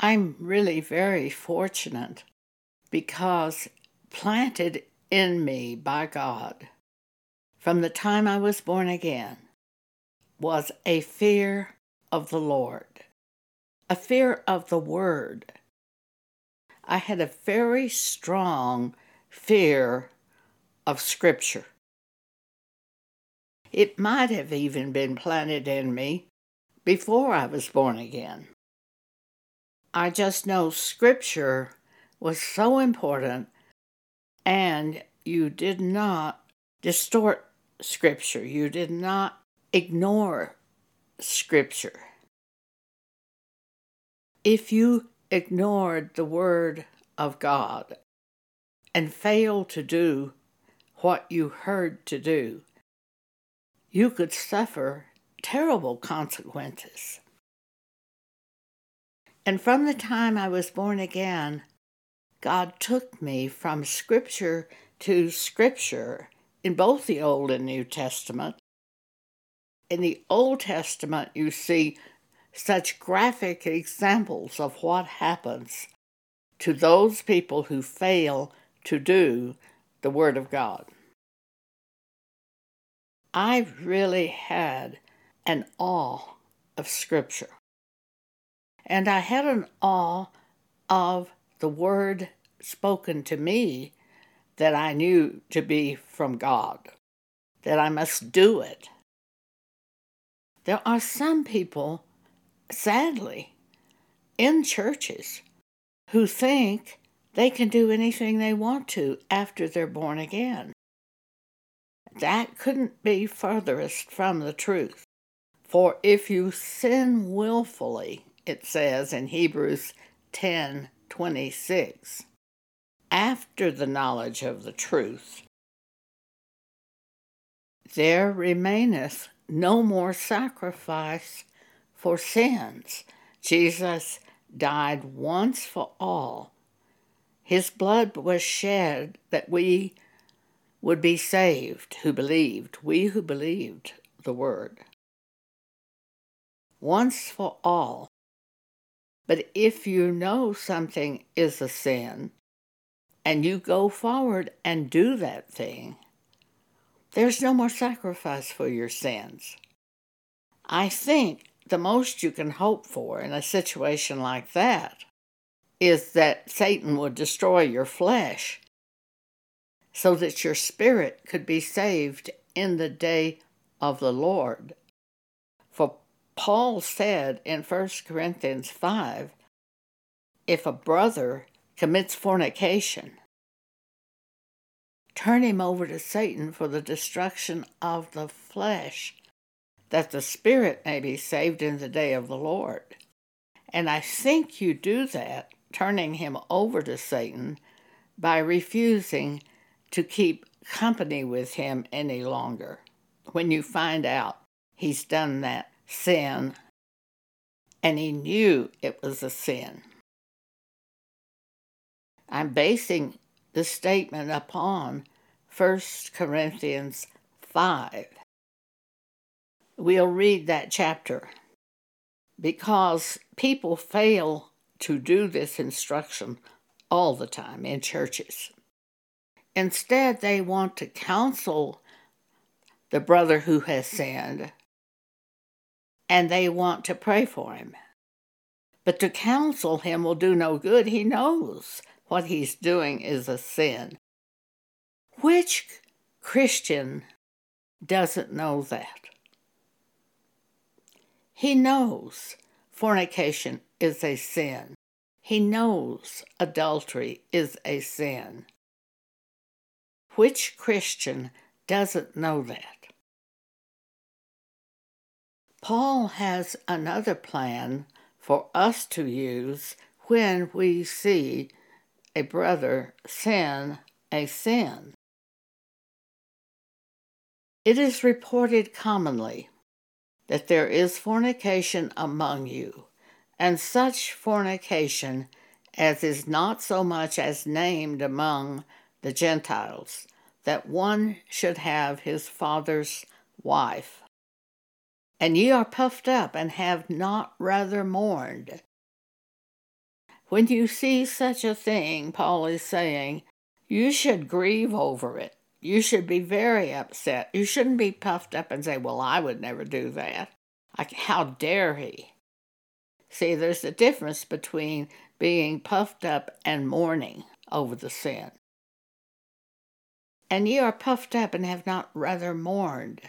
I'm really very fortunate because planted in me by God from the time I was born again was a fear of the Lord, a fear of the Word. I had a very strong fear of Scripture. It might have even been planted in me before I was born again. I just know Scripture was so important, and you did not distort Scripture. You did not ignore Scripture. If you ignored the Word of God and failed to do what you heard to do, you could suffer terrible consequences. And from the time I was born again, God took me from Scripture to Scripture in both the Old and New Testament. In the Old Testament, you see such graphic examples of what happens to those people who fail to do the Word of God. I really had an awe of Scripture. And I had an awe of the word spoken to me that I knew to be from God, that I must do it. There are some people, sadly, in churches who think they can do anything they want to after they're born again. That couldn't be furthest from the truth. For if you sin willfully, it says in Hebrews 10:26. After the knowledge of the truth, there remaineth no more sacrifice for sins. Jesus died once for all. His blood was shed that we would be saved who believed, we who believed the word. Once for all. But if you know something is a sin and you go forward and do that thing, there's no more sacrifice for your sins. I think the most you can hope for in a situation like that is that Satan would destroy your flesh so that your spirit could be saved in the day of the Lord. Paul said in 1 Corinthians 5 if a brother commits fornication, turn him over to Satan for the destruction of the flesh, that the spirit may be saved in the day of the Lord. And I think you do that, turning him over to Satan, by refusing to keep company with him any longer when you find out he's done that sin, and he knew it was a sin. I'm basing the statement upon 1 Corinthians 5. We'll read that chapter because people fail to do this instruction all the time in churches. Instead, they want to counsel the brother who has sinned and they want to pray for him. But to counsel him will do no good. He knows what he's doing is a sin. Which Christian doesn't know that? He knows fornication is a sin. He knows adultery is a sin. Which Christian doesn't know that? Paul has another plan for us to use when we see a brother sin a sin. It is reported commonly that there is fornication among you, and such fornication as is not so much as named among the Gentiles, that one should have his father's wife and ye are puffed up and have not rather mourned. When you see such a thing, Paul is saying, you should grieve over it. You should be very upset. You shouldn't be puffed up and say, Well, I would never do that. How dare he? See, there's a difference between being puffed up and mourning over the sin. And ye are puffed up and have not rather mourned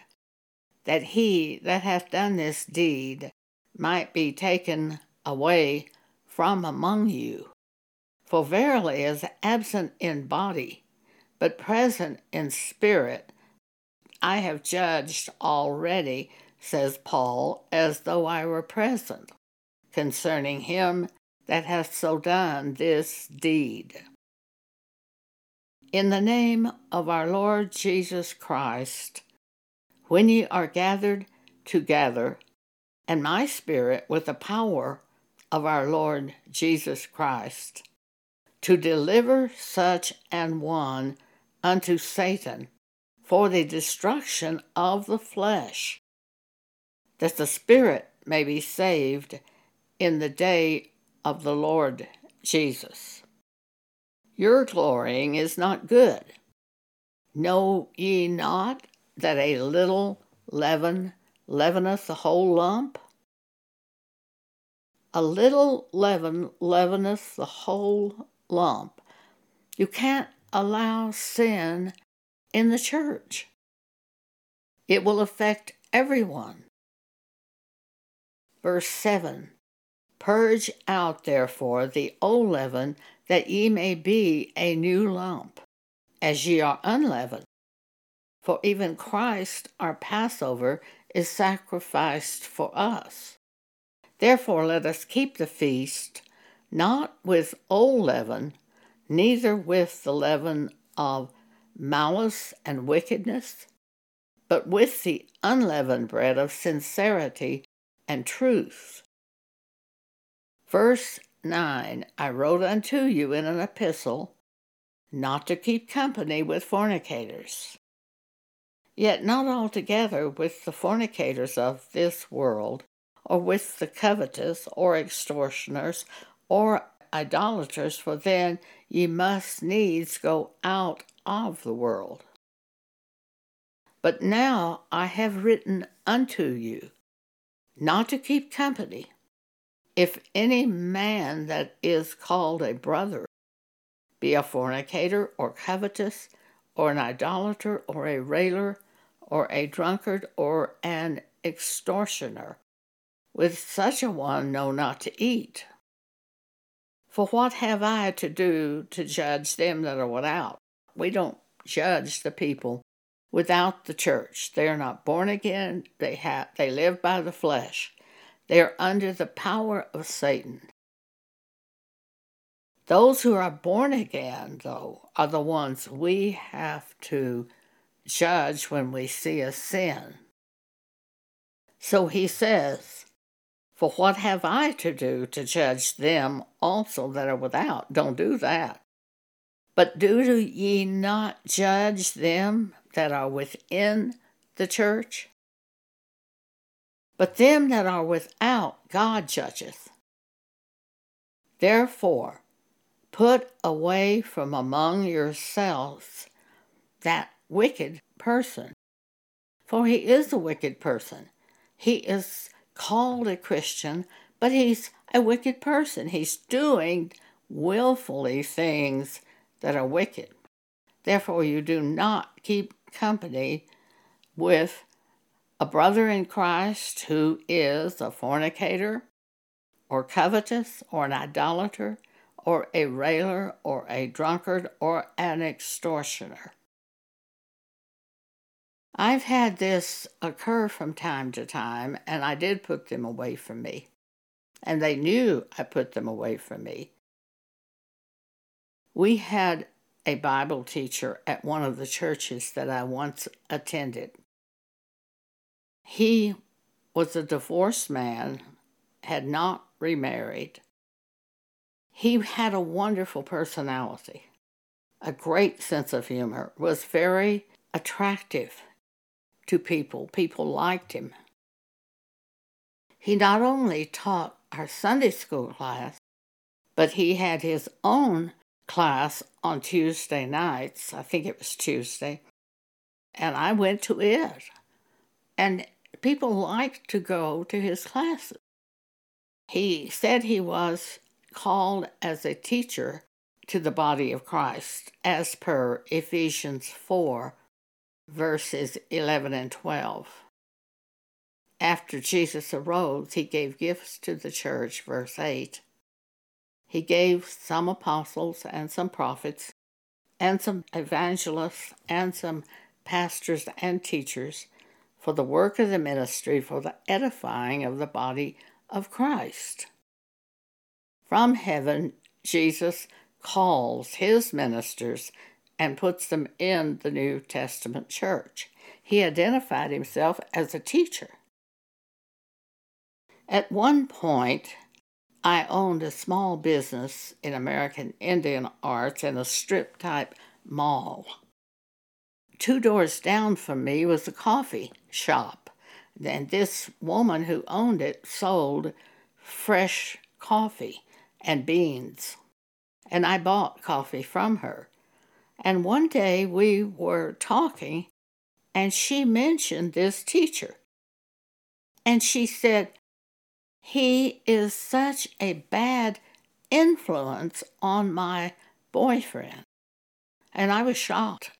that he that hath done this deed might be taken away from among you. For verily, as absent in body, but present in spirit, I have judged already, says Paul, as though I were present, concerning him that hath so done this deed. In the name of our Lord Jesus Christ, when ye are gathered together, and my spirit with the power of our Lord Jesus Christ, to deliver such an one unto Satan for the destruction of the flesh, that the spirit may be saved in the day of the Lord Jesus. Your glorying is not good. Know ye not that a little leaven leaveneth the whole lump? A little leaven leaveneth the whole lump. You can't allow sin in the church. It will affect everyone. Verse 7 Purge out, therefore, the old leaven, that ye may be a new lump, as ye are unleavened. For even Christ, our Passover, is sacrificed for us. Therefore, let us keep the feast not with old leaven, neither with the leaven of malice and wickedness, but with the unleavened bread of sincerity and truth. Verse 9 I wrote unto you in an epistle not to keep company with fornicators, yet not altogether with the fornicators of this world, or with the covetous, or extortioners, or idolaters, for then ye must needs go out of the world. But now I have written unto you not to keep company. If any man that is called a brother be a fornicator, or covetous, or an idolater, or a railer, or a drunkard, or an extortioner, with such a one know not to eat. For what have I to do to judge them that are without? We don't judge the people without the church. They are not born again. They have they live by the flesh. They are under the power of Satan. Those who are born again, though, are the ones we have to judge when we see a sin. So he says, for what have I to do to judge them also that are without? Don't do that. But do ye not judge them that are within the church? But them that are without, God judgeth. Therefore, put away from among yourselves that wicked person. For he is a wicked person. He is called a Christian, but he's a wicked person. He's doing willfully things that are wicked. Therefore, you do not keep company with a brother in Christ who is a fornicator, or covetous, or an idolater, or a railer, or a drunkard, or an extortioner. I've had this occur from time to time, and I did put them away from me. And they knew I put them away from me. We had a Bible teacher at one of the churches that I once attended. He was a divorced man, had not remarried. He had a wonderful personality, a great sense of humor, was very attractive to people. People liked him. He not only taught our Sunday school class, but he had his own class on Tuesday nights. I think it was Tuesday. And I went to it. And people liked to go to his classes. He said he was called as a teacher to the body of Christ, as per Ephesians 4, verses 11 and 12. After Jesus arose, he gave gifts to the church, verse 8. He gave some apostles and some prophets, and some evangelists, and some pastors and teachers for the work of the ministry, for the edifying of the body of Christ. From heaven, Jesus calls his ministers and puts them in the New Testament church. He identified himself as a teacher. At one point, I owned a small business in American Indian arts in a strip type mall. Two doors down from me was a coffee shop, and this woman who owned it sold fresh coffee and beans. And I bought coffee from her. And one day we were talking, and she mentioned this teacher. And she said, He is such a bad influence on my boyfriend. And I was shocked.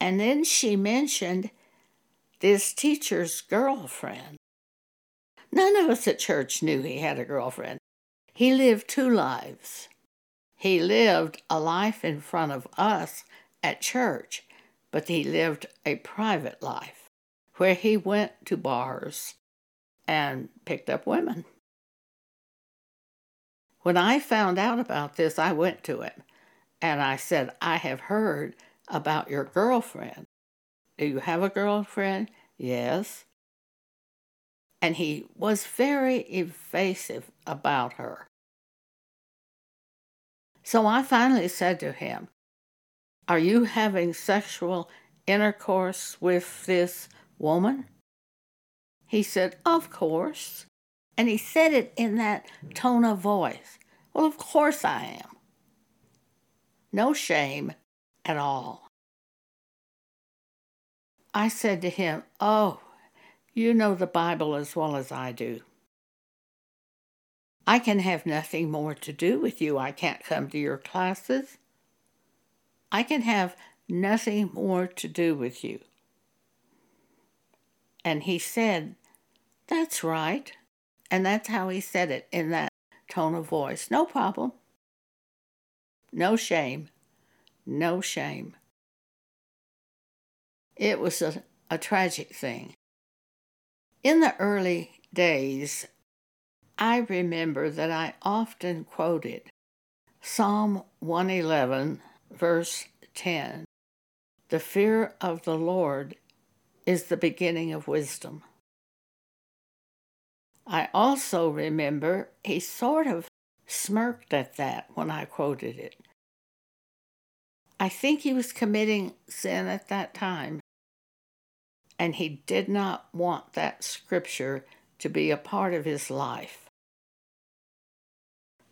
And then she mentioned this teacher's girlfriend. None of us at church knew he had a girlfriend. He lived two lives. He lived a life in front of us at church, but he lived a private life where he went to bars and picked up women. When I found out about this, I went to him and I said, I have heard about your girlfriend. Do you have a girlfriend? Yes. And he was very evasive about her. So I finally said to him, Are you having sexual intercourse with this woman? He said, Of course. And he said it in that tone of voice. Well, of course I am. No shame, at all. I said to him, Oh, you know the Bible as well as I do. I can have nothing more to do with you. I can't come to your classes. I can have nothing more to do with you. And he said, That's right. And that's how he said it in that tone of voice. No problem. No shame no shame. It was a, a tragic thing. In the early days, I remember that I often quoted Psalm 111, verse 10 The fear of the Lord is the beginning of wisdom. I also remember he sort of smirked at that when I quoted it. I think he was committing sin at that time, and he did not want that scripture to be a part of his life.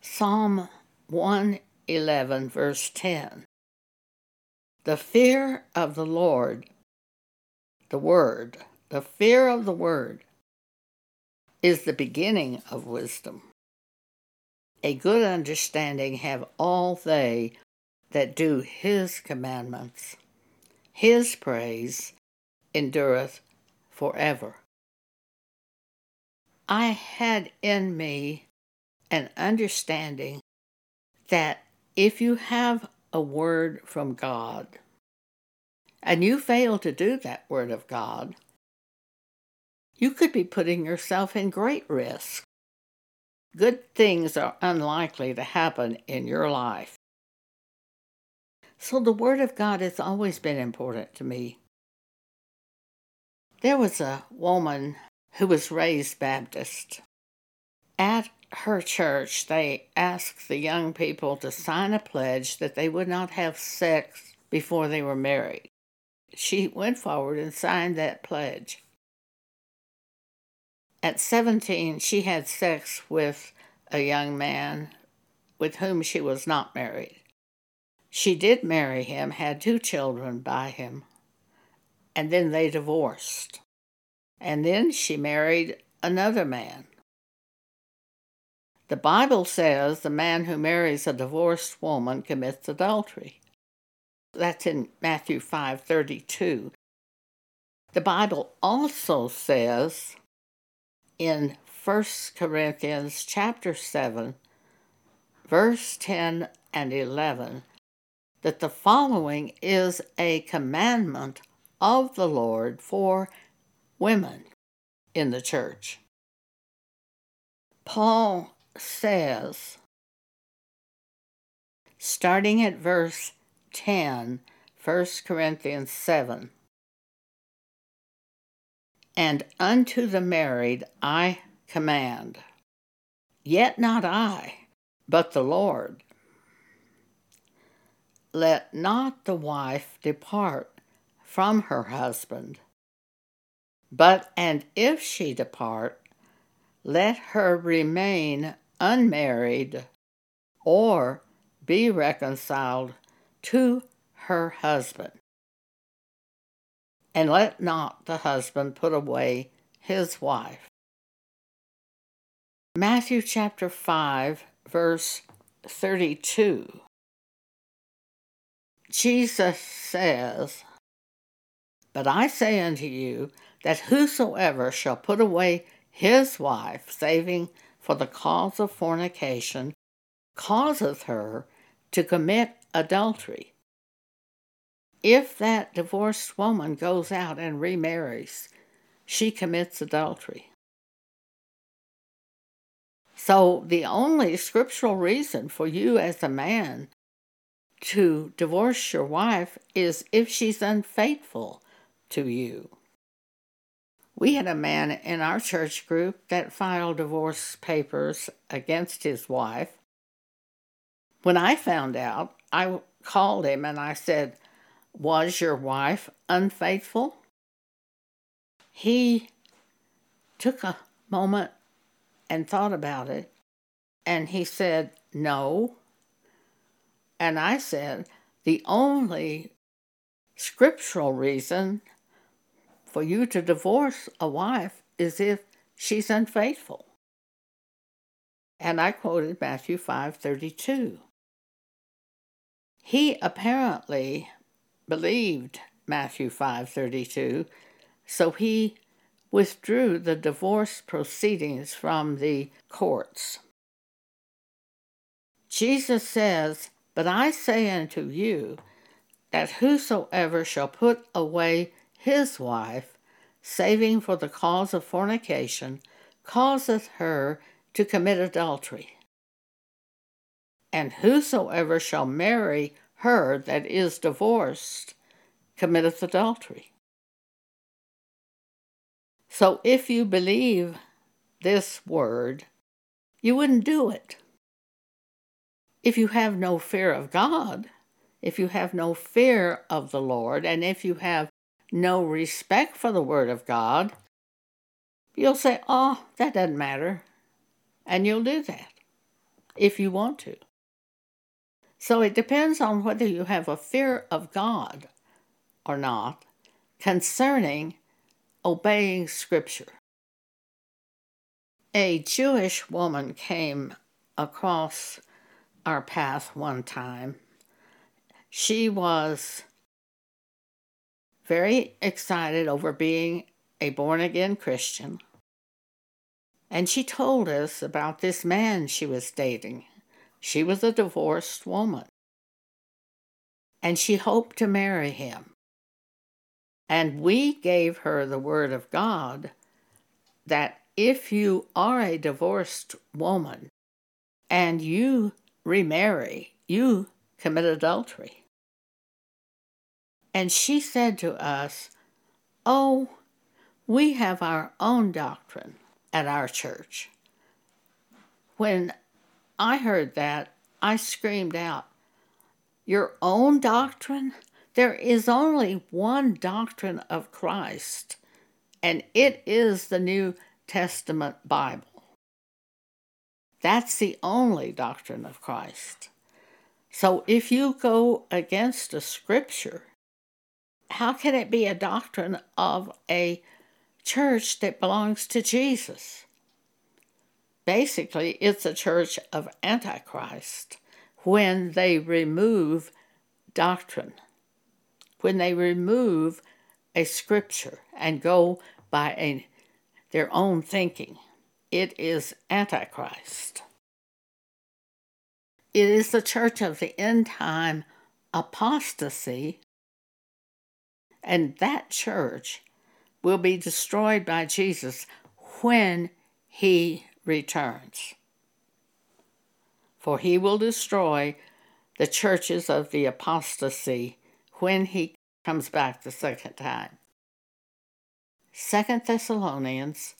Psalm 111, verse 10 The fear of the Lord, the Word, the fear of the Word is the beginning of wisdom. A good understanding have all they that do his commandments. His praise endureth forever. I had in me an understanding that if you have a word from God and you fail to do that word of God, you could be putting yourself in great risk. Good things are unlikely to happen in your life so the Word of God has always been important to me. There was a woman who was raised Baptist. At her church, they asked the young people to sign a pledge that they would not have sex before they were married. She went forward and signed that pledge. At 17, she had sex with a young man with whom she was not married. She did marry him, had two children by him, and then they divorced. And then she married another man. The Bible says the man who marries a divorced woman commits adultery. That's in Matthew 5:32. The Bible also says in 1 Corinthians chapter 7 verse 10 and 11 that the following is a commandment of the Lord for women in the church. Paul says, starting at verse 10, 1 Corinthians 7, And unto the married I command, yet not I, but the Lord let not the wife depart from her husband. But, and if she depart, let her remain unmarried or be reconciled to her husband. And let not the husband put away his wife. Matthew chapter 5, verse 32. Jesus says, But I say unto you that whosoever shall put away his wife, saving for the cause of fornication, causeth her to commit adultery. If that divorced woman goes out and remarries, she commits adultery. So, the only scriptural reason for you as a man to divorce your wife is if she's unfaithful to you. We had a man in our church group that filed divorce papers against his wife. When I found out, I called him and I said, Was your wife unfaithful? He took a moment and thought about it and he said, No. And I said, the only scriptural reason for you to divorce a wife is if she's unfaithful. And I quoted Matthew 5:32. He apparently believed Matthew 5:32, so he withdrew the divorce proceedings from the courts. Jesus says but I say unto you that whosoever shall put away his wife, saving for the cause of fornication, causeth her to commit adultery. And whosoever shall marry her that is divorced committeth adultery. So if you believe this word, you wouldn't do it. If you have no fear of God, if you have no fear of the Lord, and if you have no respect for the Word of God, you'll say, Oh, that doesn't matter. And you'll do that if you want to. So it depends on whether you have a fear of God or not concerning obeying Scripture. A Jewish woman came across our path one time. She was very excited over being a born again Christian. And she told us about this man she was dating. She was a divorced woman. And she hoped to marry him. And we gave her the word of God that if you are a divorced woman and you remarry, you commit adultery. And she said to us, Oh, we have our own doctrine at our church. When I heard that, I screamed out, Your own doctrine? There is only one doctrine of Christ, and it is the New Testament Bible. That's the only doctrine of Christ. So if you go against a scripture, how can it be a doctrine of a church that belongs to Jesus? Basically, it's a church of Antichrist when they remove doctrine, when they remove a scripture and go by a, their own thinking. It is Antichrist. It is the church of the end time apostasy, and that church will be destroyed by Jesus when he returns. For he will destroy the churches of the apostasy when he comes back the second time. Second Thessalonians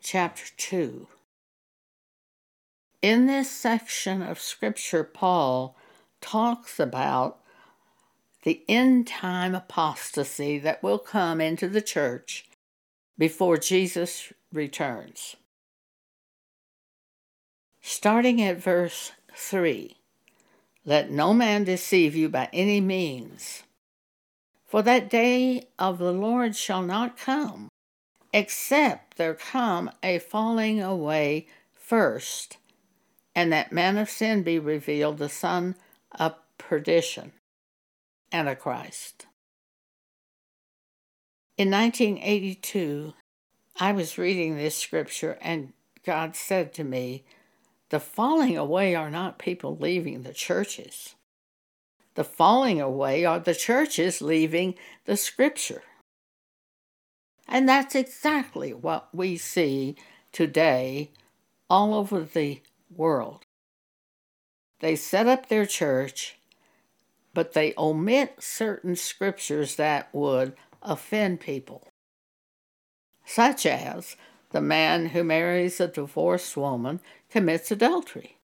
chapter 2. In this section of scripture, Paul talks about the end time apostasy that will come into the church before Jesus returns. Starting at verse 3 Let no man deceive you by any means, for that day of the Lord shall not come, except there come a falling away first, and that man of sin be revealed, the son of perdition, Antichrist. In 1982, I was reading this scripture, and God said to me, the falling away are not people leaving the churches. The falling away are the churches leaving the scripture. And that's exactly what we see today all over the world. They set up their church, but they omit certain scriptures that would offend people, such as the man who marries a divorced woman commits adultery,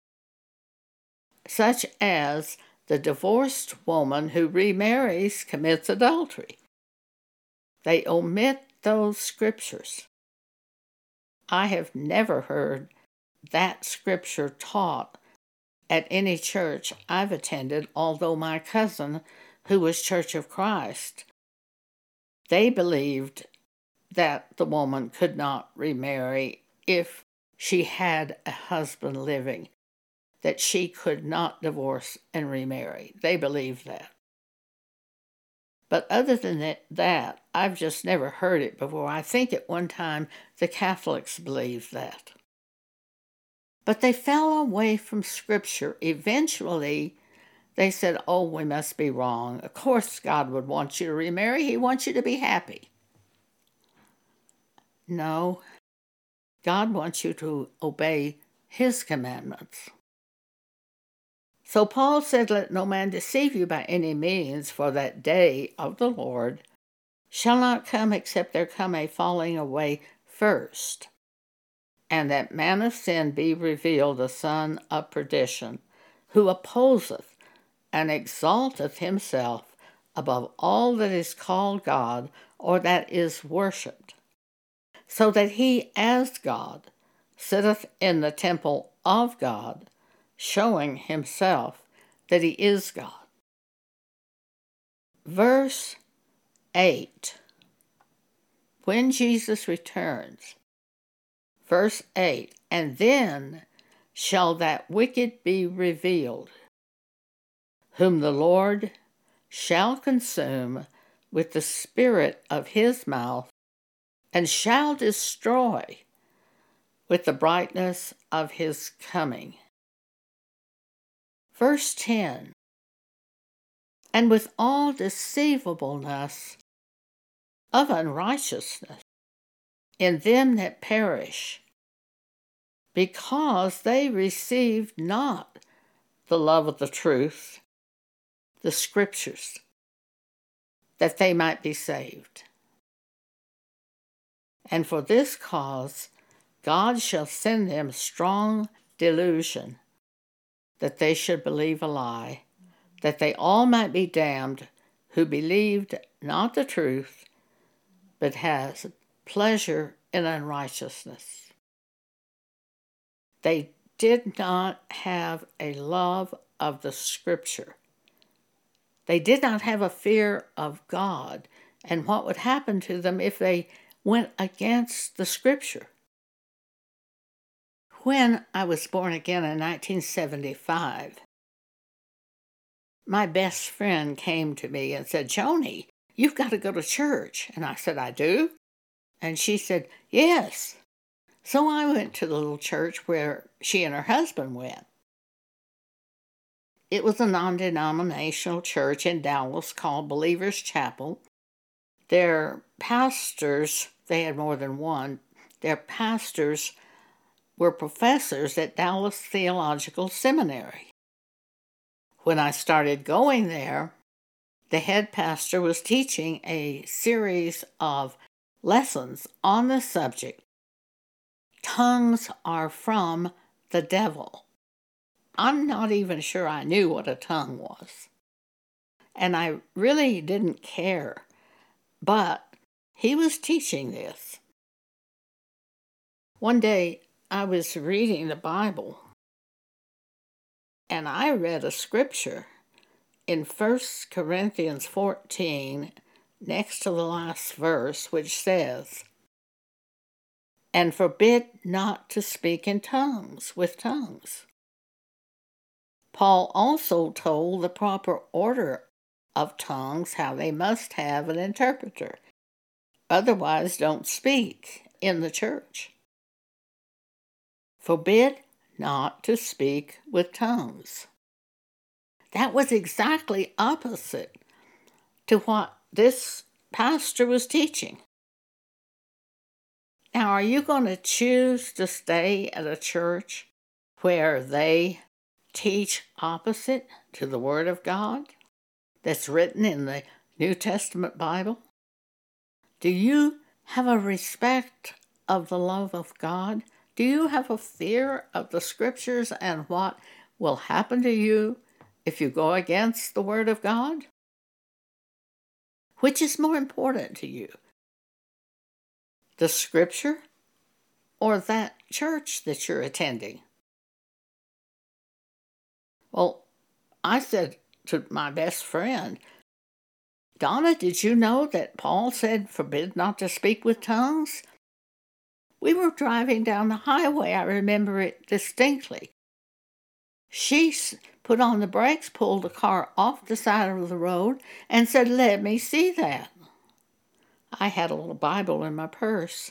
such as the divorced woman who remarries commits adultery. They omit those scriptures. I have never heard that scripture taught at any church I've attended, although my cousin, who was Church of Christ, they believed that the woman could not remarry if she had a husband living, that she could not divorce and remarry. They believed that. But other than that, I've just never heard it before. I think at one time the Catholics believed that. But they fell away from Scripture. Eventually, they said, Oh, we must be wrong. Of course, God would want you to remarry, He wants you to be happy. No, God wants you to obey His commandments. So Paul said, Let no man deceive you by any means, for that day of the Lord shall not come except there come a falling away first, and that man of sin be revealed, the son of perdition, who opposeth and exalteth himself above all that is called God or that is worshipped so that he, as God, sitteth in the temple of God, showing himself that he is God. Verse 8 When Jesus returns, verse 8 And then shall that wicked be revealed, whom the Lord shall consume with the spirit of his mouth and shall destroy with the brightness of his coming. Verse 10 And with all deceivableness of unrighteousness in them that perish, because they received not the love of the truth, the scriptures, that they might be saved. And for this cause God shall send them strong delusion, that they should believe a lie, that they all might be damned who believed not the truth, but has pleasure in unrighteousness. They did not have a love of the scripture. They did not have a fear of God and what would happen to them if they went against the scripture. When I was born again in 1975, my best friend came to me and said, Joni, you've got to go to church. And I said, I do. And she said, Yes. So I went to the little church where she and her husband went. It was a non denominational church in Dallas called Believers Chapel. Their pastors, they had more than one, their pastors were professors at Dallas Theological Seminary. When I started going there, the head pastor was teaching a series of lessons on the subject Tongues are from the devil. I'm not even sure I knew what a tongue was. And I really didn't care. But he was teaching this. One day I was reading the Bible and I read a scripture in 1 Corinthians 14, next to the last verse, which says, And forbid not to speak in tongues, with tongues. Paul also told the proper order of tongues how they must have an interpreter. Otherwise, don't speak in the church. Forbid not to speak with tongues. That was exactly opposite to what this pastor was teaching. Now, are you going to choose to stay at a church where they teach opposite to the Word of God that's written in the New Testament Bible? Do you have a respect of the love of God? Do you have a fear of the Scriptures and what will happen to you if you go against the Word of God? Which is more important to you? The Scripture or that church that you're attending? Well, I said to my best friend, Donna, did you know that Paul said, forbid not to speak with tongues? We were driving down the highway, I remember it distinctly. She put on the brakes, pulled the car off the side of the road, and said, Let me see that. I had a little Bible in my purse.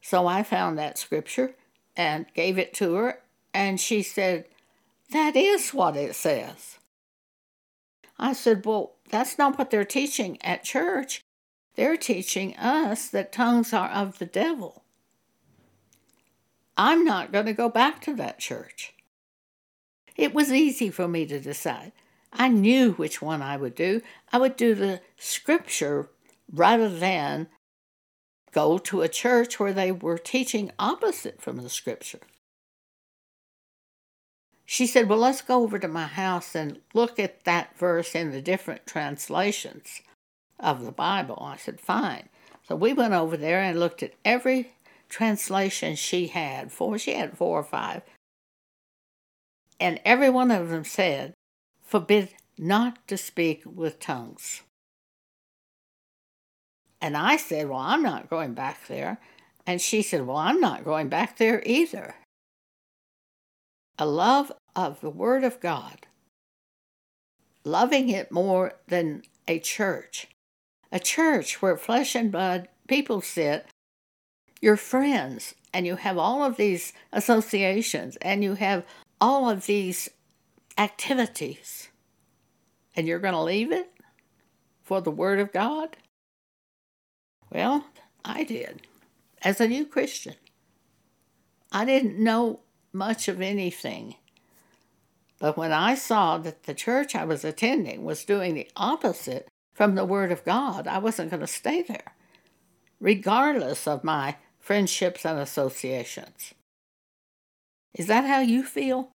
So I found that scripture and gave it to her, and she said, That is what it says. I said, Well, that's not what they're teaching at church. They're teaching us that tongues are of the devil. I'm not going to go back to that church. It was easy for me to decide. I knew which one I would do. I would do the scripture rather than go to a church where they were teaching opposite from the scripture. She said, Well, let's go over to my house and look at that verse in the different translations of the Bible. I said, Fine. So we went over there and looked at every translation she had. Four, she had four or five. And every one of them said, Forbid not to speak with tongues. And I said, Well, I'm not going back there. And she said, Well, I'm not going back there either. A love of the Word of God, loving it more than a church. A church where flesh and blood people sit, your friends, and you have all of these associations, and you have all of these activities, and you're going to leave it for the Word of God? Well, I did. As a new Christian, I didn't know much of anything. But when I saw that the church I was attending was doing the opposite from the Word of God, I wasn't going to stay there, regardless of my friendships and associations. Is that how you feel?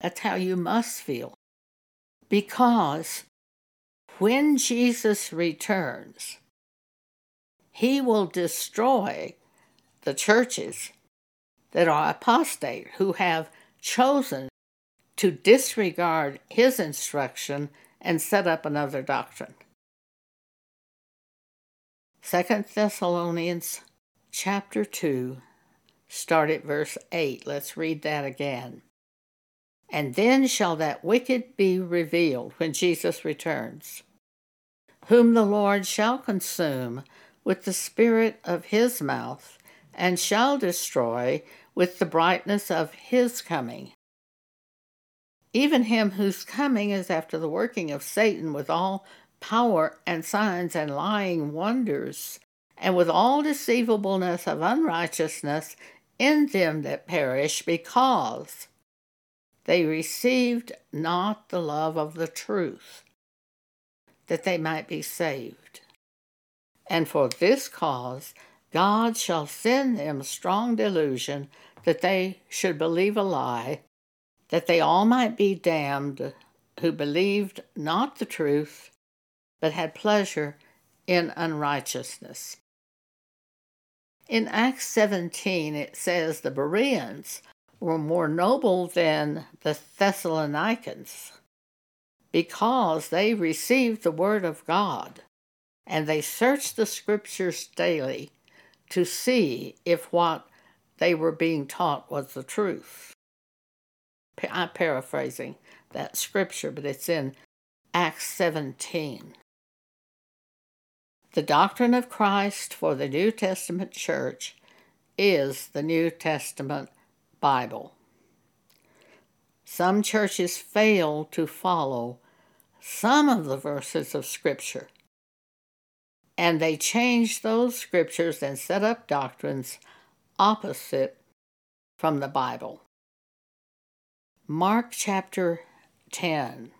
That's how you must feel. Because when Jesus returns, he will destroy the churches that are apostate, who have chosen to disregard his instruction and set up another doctrine. 2 Thessalonians chapter 2, start at verse 8. Let's read that again. And then shall that wicked be revealed when Jesus returns, whom the Lord shall consume with the spirit of his mouth, and shall destroy with the brightness of his coming. Even him whose coming is after the working of Satan with all power and signs and lying wonders, and with all deceivableness of unrighteousness in them that perish, because they received not the love of the truth, that they might be saved. And for this cause God shall send them strong delusion that they should believe a lie, that they all might be damned who believed not the truth, but had pleasure in unrighteousness. In Acts 17, it says the Bereans were more noble than the Thessalonians because they received the Word of God and they searched the Scriptures daily to see if what they were being taught was the truth. I'm paraphrasing that scripture, but it's in Acts 17. The doctrine of Christ for the New Testament church is the New Testament Bible. Some churches fail to follow some of the verses of Scripture, and they change those scriptures and set up doctrines opposite from the Bible. Mark chapter 10.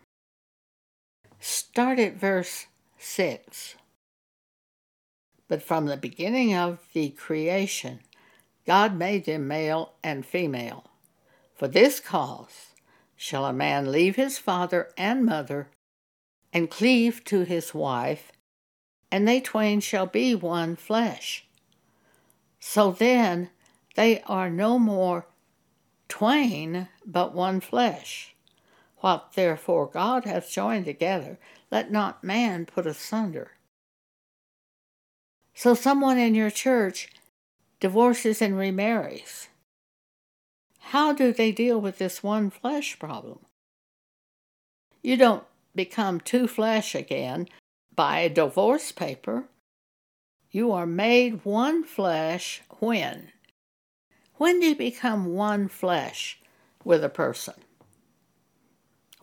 Start at verse 6. But from the beginning of the creation, God made them male and female. For this cause shall a man leave his father and mother and cleave to his wife, and they twain shall be one flesh. So then they are no more twain, but one flesh. What therefore God hath joined together, let not man put asunder. So someone in your church divorces and remarries. How do they deal with this one flesh problem? You don't become two flesh again by a divorce paper. You are made one flesh when? When do you become one flesh with a person?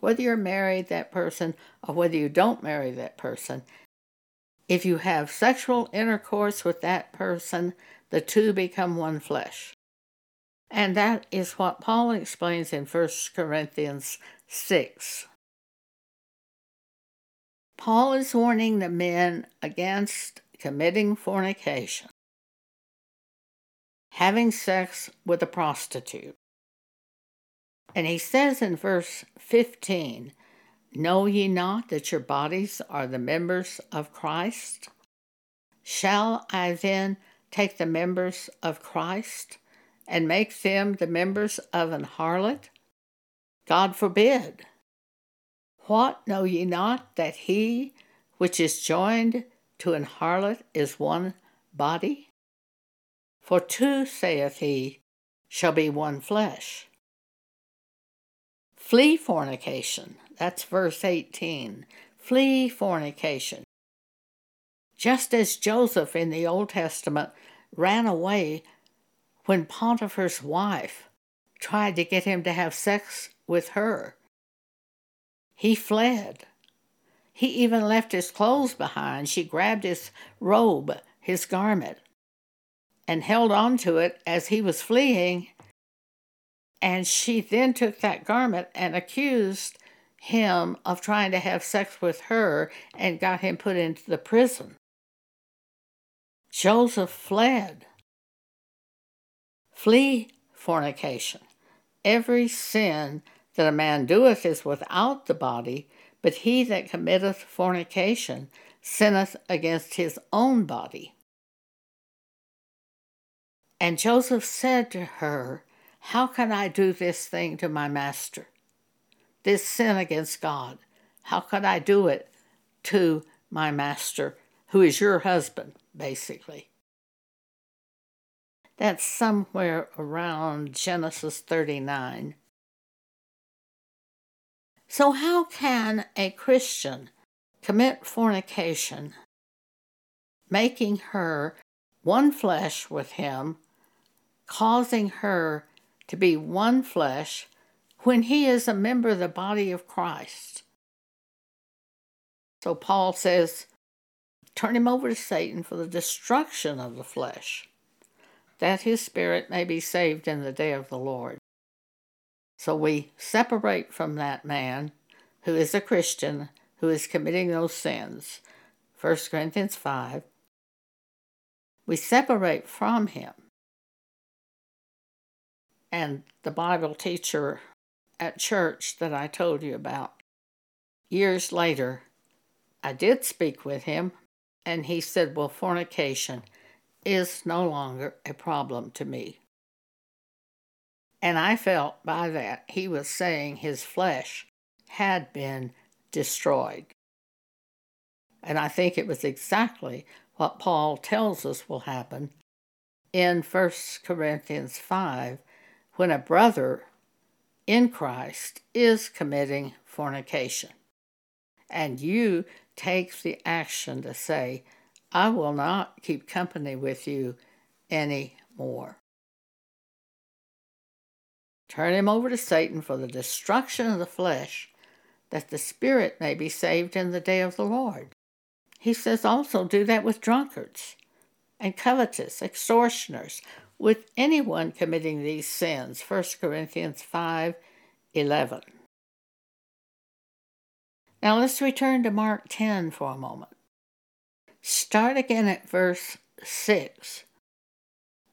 Whether you're married that person or whether you don't marry that person, if you have sexual intercourse with that person, the two become one flesh. And that is what Paul explains in 1 Corinthians 6. Paul is warning the men against committing fornication, having sex with a prostitute. And he says in verse 15 Know ye not that your bodies are the members of Christ? Shall I then take the members of Christ and make them the members of an harlot? God forbid. What know ye not that he which is joined to an harlot is one body? For two, saith he, shall be one flesh. Flee fornication. That's verse 18. Flee fornication. Just as Joseph in the Old Testament ran away when Potiphar's wife tried to get him to have sex with her. He fled. He even left his clothes behind. She grabbed his robe, his garment, and held on to it as he was fleeing and she then took that garment and accused him of trying to have sex with her and got him put into the prison. Joseph fled. Flee fornication. Every sin that a man doeth is without the body, but he that committeth fornication sinneth against his own body. And Joseph said to her, How can I do this thing to my master? This sin against God. How could I do it to my master, who is your husband, basically? That's somewhere around Genesis 39. So, how can a Christian commit fornication, making her one flesh with him, causing her to be one flesh when he is a member of the body of Christ? So, Paul says, turn him over to Satan for the destruction of the flesh that his spirit may be saved in the day of the Lord. So we separate from that man who is a Christian who is committing those sins. 1 Corinthians 5. We separate from him. And the Bible teacher at church that I told you about, years later, I did speak with him, and he said, Well, fornication is no longer a problem to me. And I felt by that he was saying his flesh had been destroyed. And I think it was exactly what Paul tells us will happen in 1 Corinthians 5 when a brother in Christ is committing fornication. And you take the action to say, I will not keep company with you any more. Turn him over to Satan for the destruction of the flesh, that the spirit may be saved in the day of the Lord. He says also do that with drunkards and covetous, extortioners, with anyone committing these sins. 1 Corinthians 5 11. Now let's return to Mark 10 for a moment. Start again at verse 6.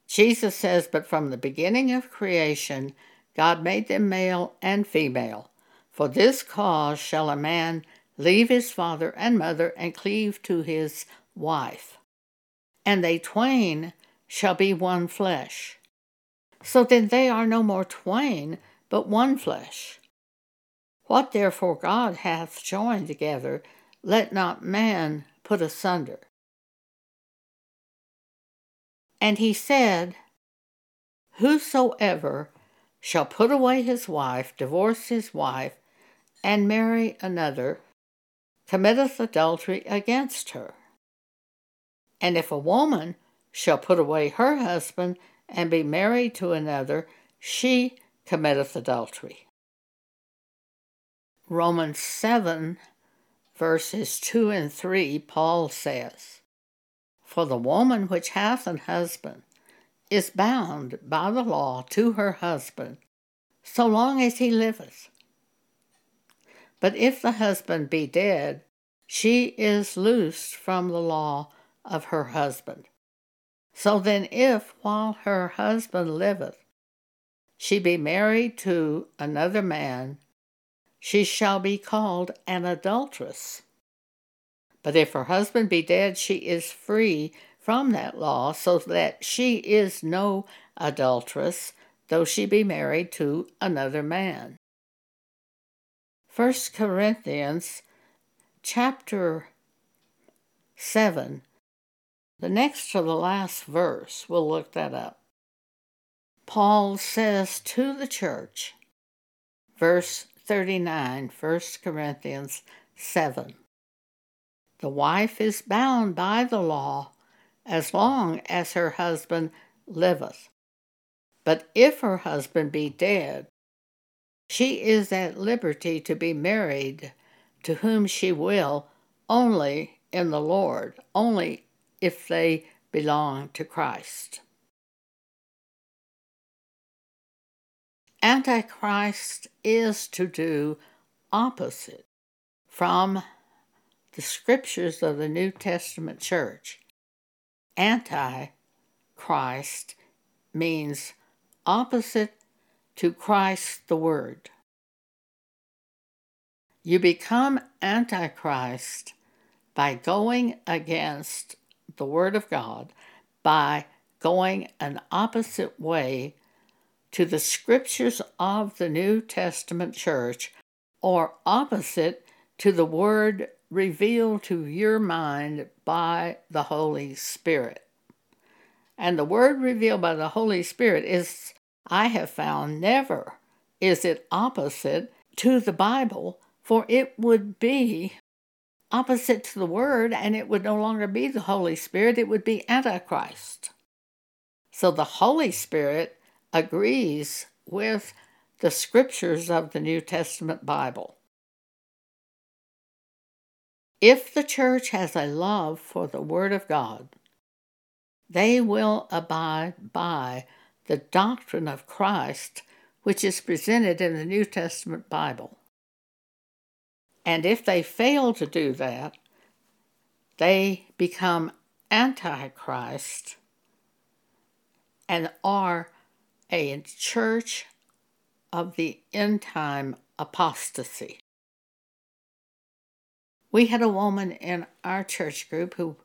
Jesus says, But from the beginning of creation, God made them male and female. For this cause shall a man leave his father and mother and cleave to his wife, and they twain shall be one flesh. So then they are no more twain, but one flesh. What therefore God hath joined together, let not man put asunder. And he said, Whosoever shall put away his wife, divorce his wife, and marry another, committeth adultery against her. And if a woman shall put away her husband and be married to another, she committeth adultery. Romans 7 verses 2 and 3, Paul says, For the woman which hath an husband is bound by the law to her husband so long as he liveth. But if the husband be dead, she is loosed from the law of her husband. So then, if while her husband liveth, she be married to another man, she shall be called an adulteress. But if her husband be dead, she is free from that law, so that she is no adulteress, though she be married to another man. 1 Corinthians chapter 7, the next to the last verse, we'll look that up. Paul says to the church, verse 39, 1 Corinthians 7. The wife is bound by the law as long as her husband liveth. But if her husband be dead, she is at liberty to be married to whom she will, only in the Lord, only if they belong to Christ. Antichrist is to do opposite from the scriptures of the New Testament church. Antichrist means opposite to Christ the Word. You become Antichrist by going against the Word of God, by going an opposite way to the scriptures of the New Testament church or opposite to the word revealed to your mind by the Holy Spirit. And the word revealed by the Holy Spirit is, I have found, never is it opposite to the Bible, for it would be opposite to the Word and it would no longer be the Holy Spirit, it would be Antichrist. So the Holy Spirit agrees with the scriptures of the New Testament Bible. If the church has a love for the Word of God, they will abide by the doctrine of Christ, which is presented in the New Testament Bible. And if they fail to do that, they become antichrist and are a church of the end time apostasy. We had a woman in our church group who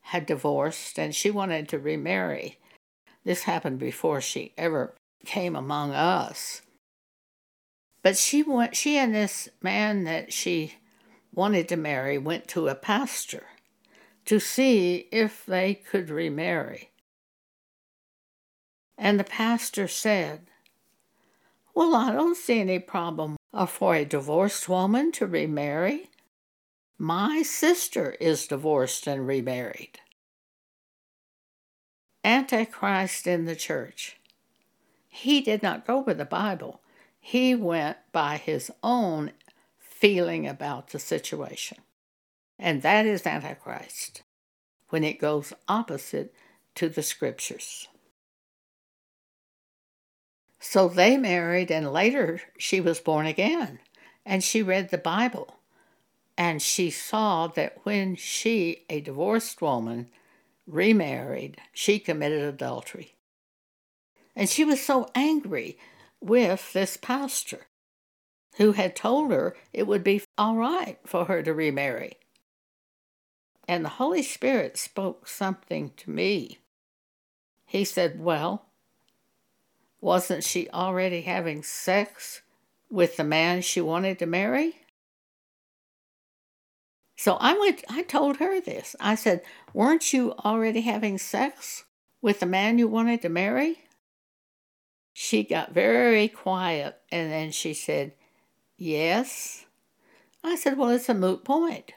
had divorced and she wanted to remarry. This happened before she ever came among us. But she went she and this man that she wanted to marry went to a pastor to see if they could remarry. And the pastor said, Well, I don't see any problem for a divorced woman to remarry. My sister is divorced and remarried. Antichrist in the church. He did not go with the Bible. He went by his own feeling about the situation. And that is Antichrist when it goes opposite to the scriptures. So they married, and later she was born again, and she read the Bible. And she saw that when she, a divorced woman, remarried, she committed adultery. And she was so angry with this pastor who had told her it would be all right for her to remarry. And the Holy Spirit spoke something to me. He said, Well, wasn't she already having sex with the man she wanted to marry? So I went I told her this. I said, "Weren't you already having sex with the man you wanted to marry?" She got very quiet and then she said, "Yes." I said, "Well, it's a moot point.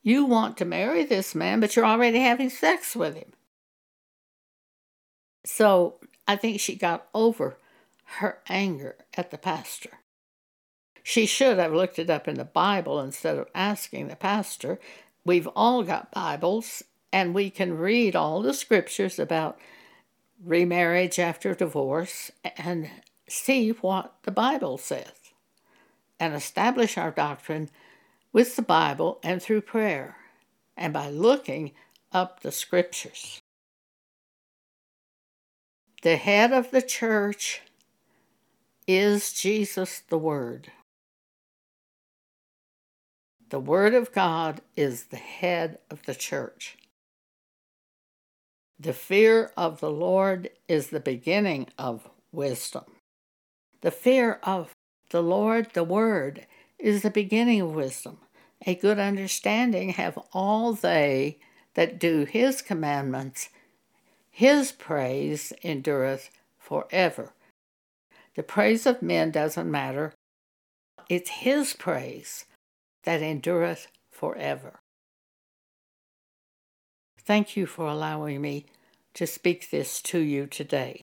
You want to marry this man, but you're already having sex with him." So I think she got over her anger at the pastor. She should have looked it up in the Bible instead of asking the pastor. We've all got Bibles, and we can read all the scriptures about remarriage after divorce and see what the Bible says and establish our doctrine with the Bible and through prayer and by looking up the scriptures. The head of the church is Jesus the Word. The Word of God is the head of the church. The fear of the Lord is the beginning of wisdom. The fear of the Lord, the Word, is the beginning of wisdom. A good understanding have all they that do his commandments his praise endureth forever. The praise of men doesn't matter. It's His praise that endureth forever. Thank you for allowing me to speak this to you today.